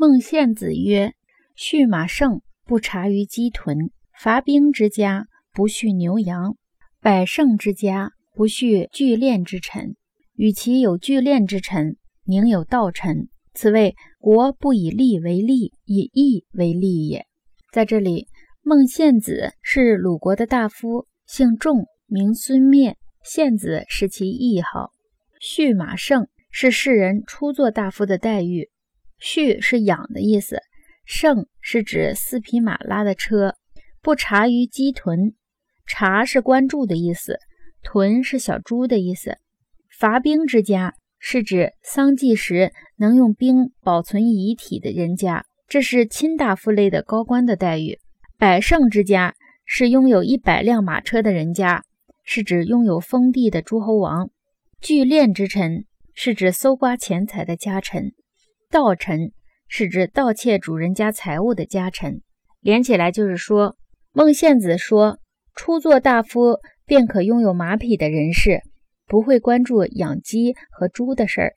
孟献子曰：“畜马胜，不察于鸡豚；伐兵之家，不畜牛羊；百胜之家，不畜聚练之臣。与其有聚练之臣，宁有道臣。此谓国不以利为利，以义为利也。”在这里，孟献子是鲁国的大夫，姓仲，名孙灭。献子是其谥号。畜马胜是世人初做大夫的待遇。畜是养的意思，胜是指四匹马拉的车。不察于鸡豚，察是关注的意思，豚是小猪的意思。伐兵之家是指丧祭时能用兵保存遗体的人家。这是卿大夫类的高官的待遇。百胜之家是拥有一百辆马车的人家，是指拥有封地的诸侯王。聚敛之臣是指搜刮钱财的家臣。盗臣是指盗窃主人家财物的家臣。连起来就是说，孟献子说，初做大夫便可拥有马匹的人士，不会关注养鸡和猪的事儿。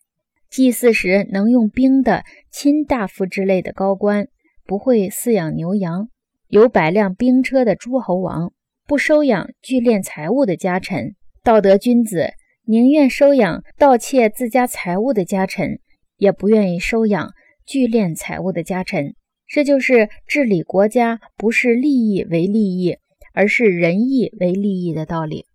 祭祀时能用兵的卿大夫之类的高官，不会饲养牛羊；有百辆兵车的诸侯王，不收养聚敛财物的家臣；道德君子宁愿收养盗窃自家财物的家臣，也不愿意收养聚敛财物的家臣。这就是治理国家不是利益为利益，而是仁义为利益的道理。